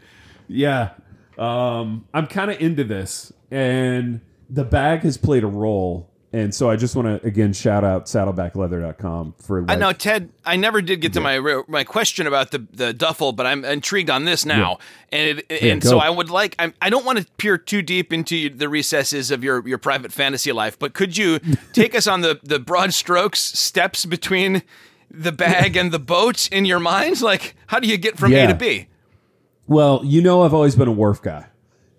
Speaker 2: yeah. Um, I'm kind of into this and the bag has played a role. And so I just want to again shout out saddlebackleather.com for like,
Speaker 3: I know, Ted. I never did get to my my question about the, the duffel, but I'm intrigued on this now, and it, and
Speaker 2: go.
Speaker 3: so I would like. I'm, I don't want to peer too deep into the recesses of your your private fantasy life, but could you take us on the the broad strokes steps between the bag and the boat in your mind? Like, how do you get from A to B?
Speaker 2: Well, you know, I've always been a wharf guy.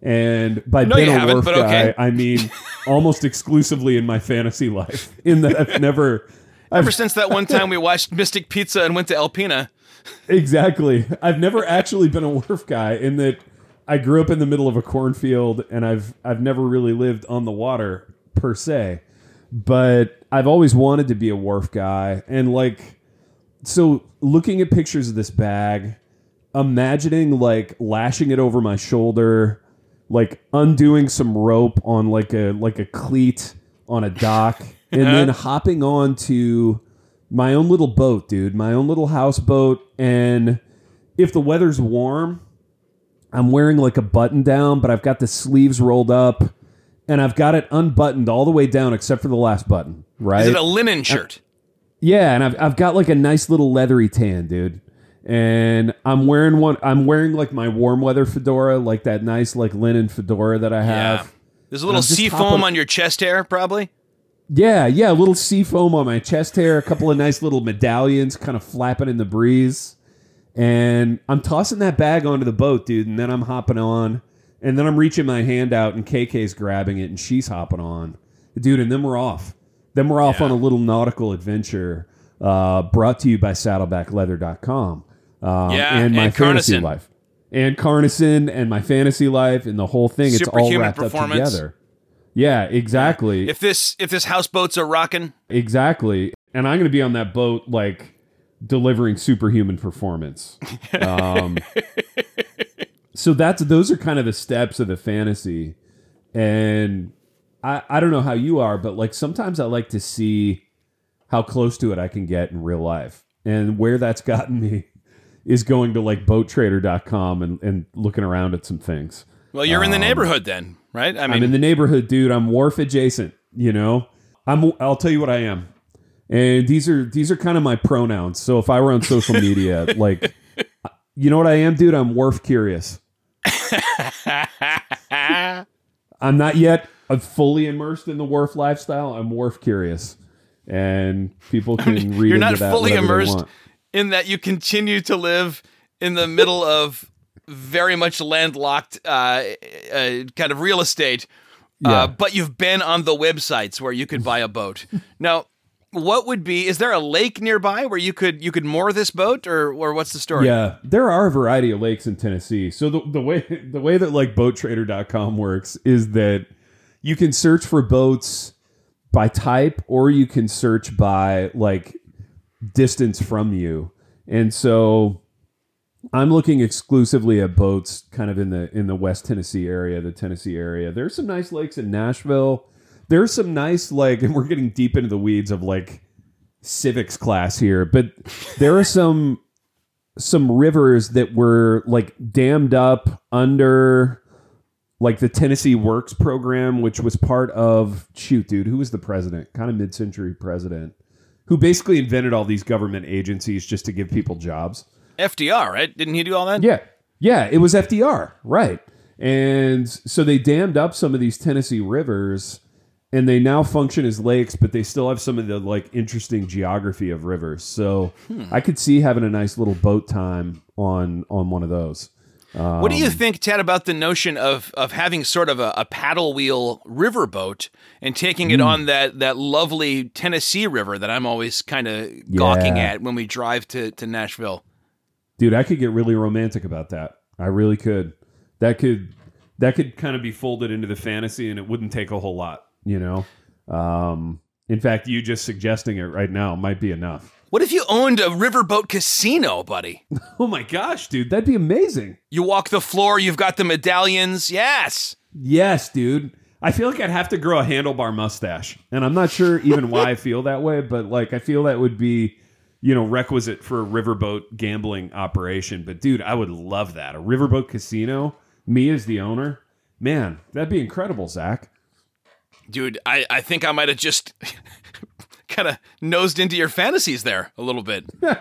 Speaker 2: And by
Speaker 3: No,
Speaker 2: being
Speaker 3: you
Speaker 2: a
Speaker 3: but
Speaker 2: guy,
Speaker 3: okay.
Speaker 2: I mean almost exclusively in my fantasy life. In that I've never,
Speaker 3: Ever since that one time we watched Mystic Pizza and went to Alpena.
Speaker 2: exactly, I've never actually been a wharf guy. In that I grew up in the middle of a cornfield, and I've I've never really lived on the water per se. But I've always wanted to be a wharf guy, and like, so looking at pictures of this bag, imagining like lashing it over my shoulder, like undoing some rope on like a like a cleat on a dock, and uh-huh. then hopping on to my own little boat, dude, my own little houseboat, and if the weather's warm, I'm wearing like a button down, but I've got the sleeves rolled up. And I've got it unbuttoned all the way down except for the last button, right?
Speaker 3: Is it a linen uh, shirt?
Speaker 2: Yeah, and I've I've got like a nice little leathery tan, dude. And I'm wearing one. I'm wearing like my warm weather fedora, like that nice like linen fedora that I have.
Speaker 3: Yeah. There's a little sea foam on your chest hair, probably.
Speaker 2: Yeah, yeah, a little sea foam on my chest hair, a couple of nice little medallions kind of flapping in the breeze. And I'm tossing that bag onto the boat, dude, and then I'm hopping on. And then I'm reaching my hand out and KK's grabbing it and she's hopping on. Dude, and then we're off. Then we're off
Speaker 3: Yeah.
Speaker 2: on a little nautical adventure uh, brought to you by saddlebackleather.com. Um,
Speaker 3: Yeah,
Speaker 2: and my
Speaker 3: and
Speaker 2: fantasy
Speaker 3: CarnoSyn.
Speaker 2: life. And CarnoSyn and my fantasy life and the whole thing. It's all wrapped up together. Yeah, exactly.
Speaker 3: If this if this houseboats are rocking,
Speaker 2: Exactly. And I'm going to be on that boat, like delivering superhuman performance. Um, so that's those are kind of the steps of the fantasy, and I I don't know how you are, but like sometimes I like to see how close to it I can get in real life, and where that's gotten me is going to like boattrader.com and and looking around at some things.
Speaker 3: well, you're in the neighborhood then, right? I
Speaker 2: I'm in the neighborhood, dude. I'm wharf adjacent. You know, I'm. I'll tell you what I am, and these are these are kind of my pronouns. So if I were on social media, like, you know what I am, dude? I'm wharf curious. I'm not yet uh, fully immersed in the wharf lifestyle. I'm wharf curious, and people can read.
Speaker 3: you're
Speaker 2: into
Speaker 3: not
Speaker 2: that
Speaker 3: fully immersed
Speaker 2: want.
Speaker 3: In that you continue to live in the middle of very much landlocked uh, uh, kind of real estate,
Speaker 2: Yeah.
Speaker 3: uh, but you've been on the websites where you could buy a boat. now, what would be? Is there a lake nearby where you could you could moor this boat, or or what's the story?
Speaker 2: Yeah, there are a variety of lakes in Tennessee. So the, the way the way that like boattrader.com works is that you can search for boats by type or you can search by like distance from you. And so I'm looking exclusively at boats kind of in the in the West Tennessee area, the Tennessee area. There's some nice lakes in Nashville. There's some nice like and we're getting deep into the weeds of like civics class here, but there are some some rivers that were like dammed up under like the Tennessee Works program, which was part of shoot, dude, who was the president? Kind of mid-century president, who basically invented all these government agencies just to give people jobs.
Speaker 3: FDR, right? Didn't he do all that?
Speaker 2: Yeah. Yeah, it was FDR, right. And so they dammed up some of these Tennessee rivers and they now function as lakes, but they still have some of the like interesting geography of rivers. So hmm. I could see having a nice little boat time on on one of those.
Speaker 3: What do you
Speaker 2: Um,
Speaker 3: think, Ted, about the notion of of having sort of a, a paddle wheel riverboat and taking
Speaker 2: Hmm.
Speaker 3: it on that that lovely Tennessee River that I'm always kind of gawking
Speaker 2: Yeah.
Speaker 3: at when we drive to to Nashville?
Speaker 2: Dude, I could get really romantic about that. I really could. That could that could kind of be folded into the fantasy and it wouldn't take a whole lot, you know. Um in fact, you just suggesting it right now might be enough.
Speaker 3: What if you owned a riverboat casino, buddy?
Speaker 2: Oh my gosh, dude, that'd be amazing.
Speaker 3: You walk the floor, you've got the medallions. Yes.
Speaker 2: Yes, dude. I feel like I'd have to grow a handlebar mustache. And I'm not sure even why I feel that way, but like I feel that would be, you know, requisite for a riverboat gambling operation. But dude, I would love that. A riverboat casino, me as the owner. Man, that'd be incredible, Zach.
Speaker 3: Dude, I, I think I might have just kind of nosed into your fantasies there a little bit.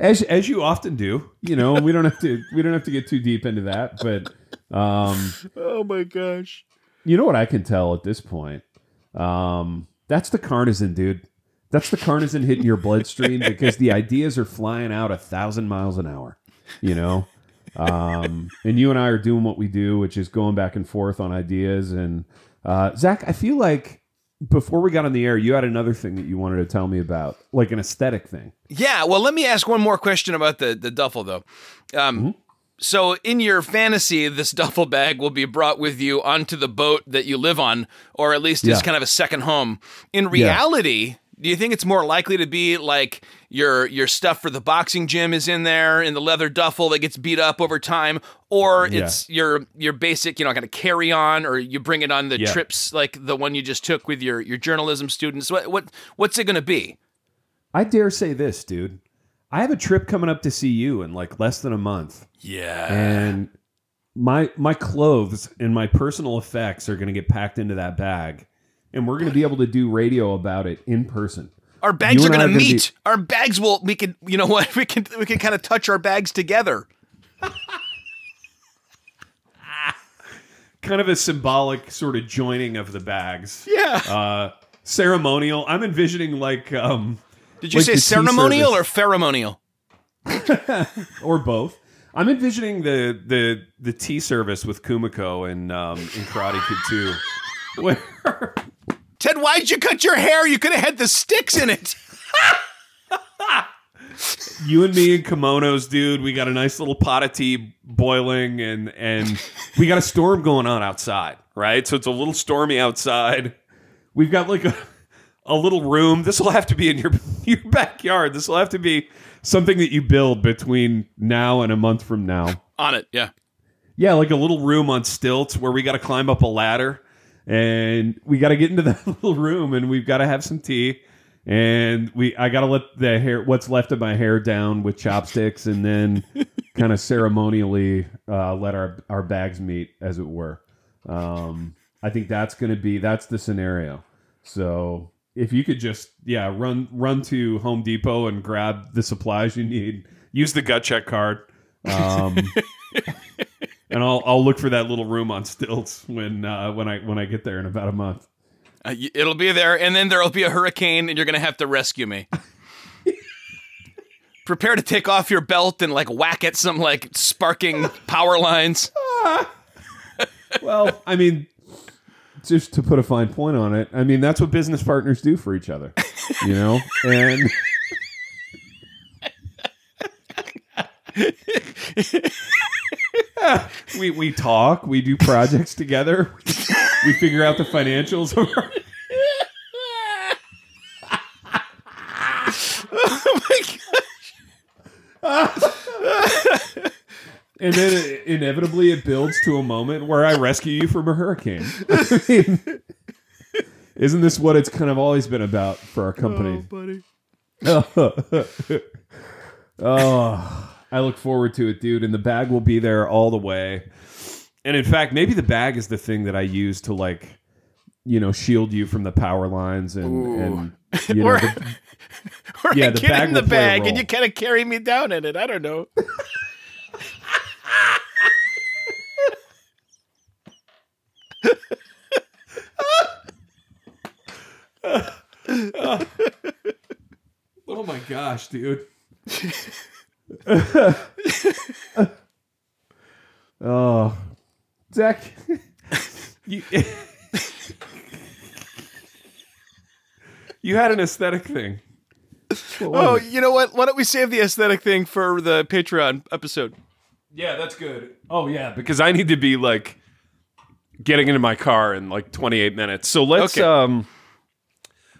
Speaker 2: As as you often do. You know, we don't have to we don't have to get too deep into that, but um
Speaker 3: Oh my gosh.
Speaker 2: You know what I can tell at this point? Um, that's the CarnoSyn, dude. That's the CarnoSyn hitting your bloodstream because the ideas are flying out a thousand miles an hour. You know, um, and you and I are doing what we do, which is going back and forth on ideas. And uh, Zach, I feel like before we got on the air, you had another thing that you wanted to tell me about, like an aesthetic thing.
Speaker 3: Yeah, well, let me ask one more question about the the duffel though. Um, So, in your fantasy, this duffel bag will be brought with you onto the boat that you live on, or at least
Speaker 2: Yeah.
Speaker 3: as kind of a second home. In reality, do you think it's more likely to be like your your stuff for the boxing gym is in there in the leather duffel that gets beat up over time, or
Speaker 2: Yeah.
Speaker 3: it's your your basic, you know, kind of carry on, or you bring it on the
Speaker 2: Yeah.
Speaker 3: trips like the one you just took with your your journalism students? What what what's it going to be?
Speaker 2: I dare say this, dude. I have a trip coming up to see you in like less than a month.
Speaker 3: Yeah.
Speaker 2: and my my clothes and my personal effects are going to get packed into that bag and we're going to be able to do radio about it in person
Speaker 3: Our bags
Speaker 2: You
Speaker 3: are going to
Speaker 2: gonna
Speaker 3: meet. Our bags will. We can. You know what? We can. We can kind of touch our bags together.
Speaker 2: kind of a symbolic sort of joining of the bags.
Speaker 3: Yeah.
Speaker 2: Uh, ceremonial. I'm envisioning like um
Speaker 3: Did you
Speaker 2: like
Speaker 3: say ceremonial or
Speaker 2: service.
Speaker 3: pheromonial?
Speaker 2: or both. I'm envisioning the the the tea service with Kumiko and um in Karate Kid 2. Where
Speaker 3: Ted, why'd you cut your hair? You could have had the sticks in it.
Speaker 2: you and me in kimonos, dude, we got a nice little pot of tea boiling and and we got a storm going on outside, right? So it's a little stormy outside. We've got like a a little room. This will have to be in your your backyard. This will have to be something that you build between now and a month from now.
Speaker 3: On it, yeah.
Speaker 2: Yeah, like a little room on stilts where we got to climb up a ladder and we got to get into that little room and we've got to have some tea and we I got to let the hair what's left of my hair down with chopsticks and then kind of ceremonially uh, let our our bags meet as it were. Um, I think that's going to be that's the scenario. So if you could just yeah run run to Home Depot and grab the supplies you need, use the gut check card. Um, and I'll I'll look for that little room on stilts when uh, when I when I get there in about a month.
Speaker 3: Uh, it'll be there, and then there'll be a hurricane, and you're gonna have to rescue me. Prepare to take off your belt and like whack at some like sparking power lines.
Speaker 2: Well, I mean, just to put a fine point on it, I mean that's what business partners do for each other, you know. And we we talk, we do projects together, we figure out the financials of our oh And then it, inevitably it builds to a moment where I rescue you from a hurricane. I mean, isn't this what it's kind of always been about for our company?
Speaker 3: Oh, buddy.
Speaker 2: oh, I look forward to it, dude. And the bag will be there all the way. And in fact, maybe the bag is the thing that I use to like, you know, shield you from the power lines and and you know,
Speaker 3: Or,
Speaker 2: the-
Speaker 3: or
Speaker 2: Yeah,
Speaker 3: I
Speaker 2: the
Speaker 3: get
Speaker 2: bag
Speaker 3: in the
Speaker 2: will play a
Speaker 3: bag, and you kind of carry me down in it. I don't know.
Speaker 2: oh my gosh, dude. Oh, Zach, you, you had an aesthetic thing.
Speaker 3: Oh,
Speaker 2: it?
Speaker 3: you know what? Why don't we save the aesthetic thing for the Patreon episode?
Speaker 2: yeah, that's good. Oh yeah, because I need to be like getting into my car in like 28 minutes. So let's
Speaker 3: Okay.
Speaker 2: um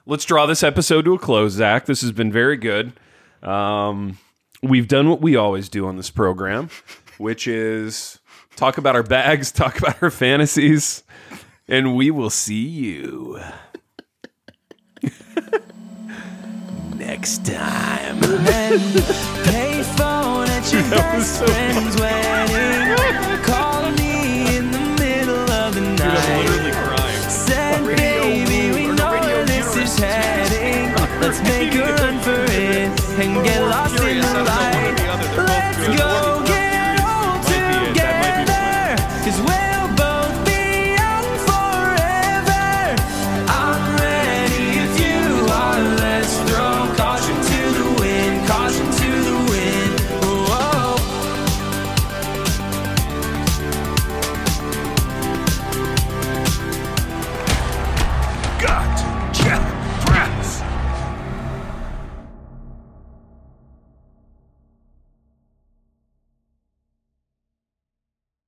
Speaker 2: let's draw this episode to a close, Zach. This has been very good. Um, we've done what we always do on this program, which is talk about our bags, talk about our fantasies, and we will see you next time.
Speaker 4: Payphone at your best friend's wedding. Call me in the middle of the night.
Speaker 2: crying.
Speaker 4: Said, baby, we know where this is heading. Let's make a can get lost in the light.